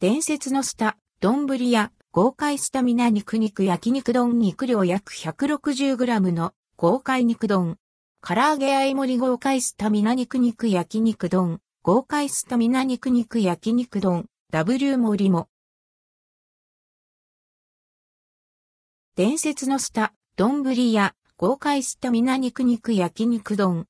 伝説のスタ、丼や豪快スタミナ肉肉焼肉丼肉量約 160g の豪快肉丼。唐揚げ合い盛り豪快スタミナ肉肉焼肉丼。豪快スタミナ肉肉焼肉丼。W 盛りも。伝説のスタ、丼や豪快スタミナ肉肉焼肉丼。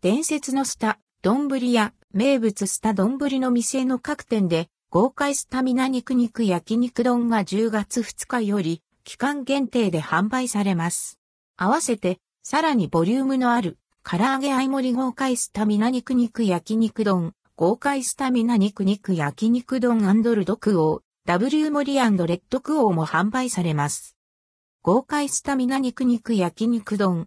伝説のスタ、丼や名物スタ丼の店の各店で豪快スタミナ肉肉焼肉丼が10月2日より期間限定で販売されます。合わせてさらにボリュームのある唐揚げ合盛り豪快スタミナ肉肉焼肉丼、豪快スタミナ肉肉焼肉丼ルドクオー、W 盛りレッドクオーも販売されます。豪快スタミナ肉肉焼肉丼。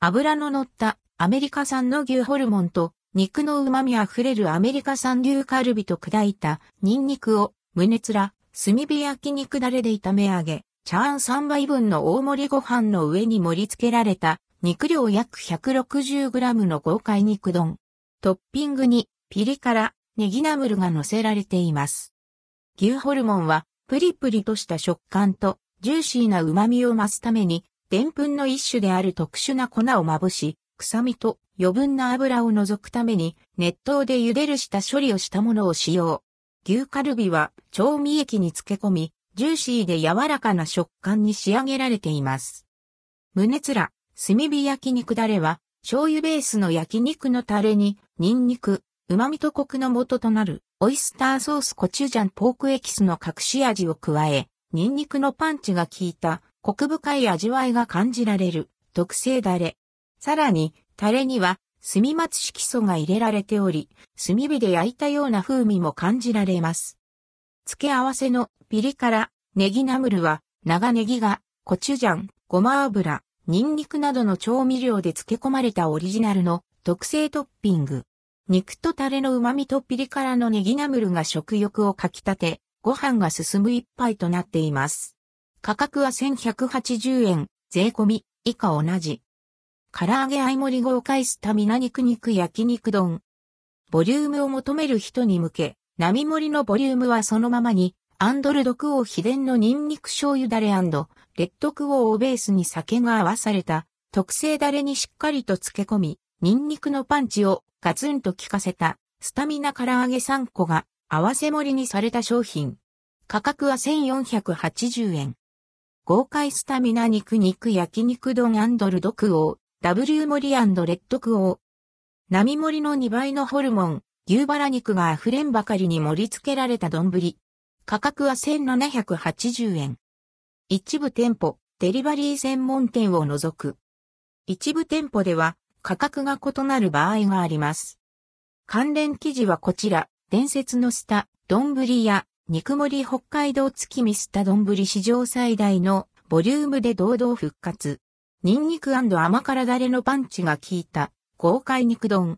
油の乗ったアメリカ産の牛ホルモンと肉の旨味あふれるアメリカ産牛カルビと砕いたニンニクを胸つら、炭火焼肉だれで炒め上げ、チャーン3倍分の大盛りご飯の上に盛り付けられた肉量約 160g の豪快肉丼。トッピングにピリ辛、ネギナムルが乗せられています。牛ホルモンはプリプリとした食感とジューシーな旨味を増すために、澱粉の一種である特殊な粉をまぶし、臭みと余分な油を除くために熱湯で茹でるした処理をしたものを使用。牛カルビは調味液に漬け込み、ジューシーで柔らかな食感に仕上げられています。胸つら、炭火焼肉だれは、醤油ベースの焼肉のタレに、ニンニク、旨味とコクの元となる、オイスターソースコチュジャンポークエキスの隠し味を加え、ニンニクのパンチが効いた、コク深い味わいが感じられる、特製だれ。さらに、タレには、炭松色素が入れられており、炭火で焼いたような風味も感じられます。付け合わせのピリ辛、ネギナムルは、長ネギが、コチュジャン、ごま油、ニンニクなどの調味料で漬け込まれたオリジナルの特製トッピング。肉とタレの旨味とピリ辛のネギナムルが食欲をかき立て、ご飯が進む一杯となっています。価格は1180円、税込み、以下同じ。唐揚げ合い盛り豪快スタミナ肉肉焼肉丼。ボリュームを求める人に向け、並盛りのボリュームはそのままに、アンドルドクオー秘伝のニンニク醤油ダレレッドクオーをベースに酒が合わされた特製ダレにしっかりと漬け込み、ニンニクのパンチをガツンと効かせたスタミナ唐揚げ3個が合わせ盛りにされた商品。価格は1480円。豪快スタミナ肉肉焼肉丼ルドクオー。W 盛りレッドクオー。並盛の2倍のホルモン、牛バラ肉が溢れんばかりに盛り付けられた丼。価格は1780円。一部店舗、デリバリー専門店を除く。一部店舗では価格が異なる場合があります。関連記事はこちら、伝説のスタ、丼や肉盛り北海道月見スタ丼史上最大のボリュームで堂々復活。ニンニク甘辛ダレのパンチが効いた豪快肉丼。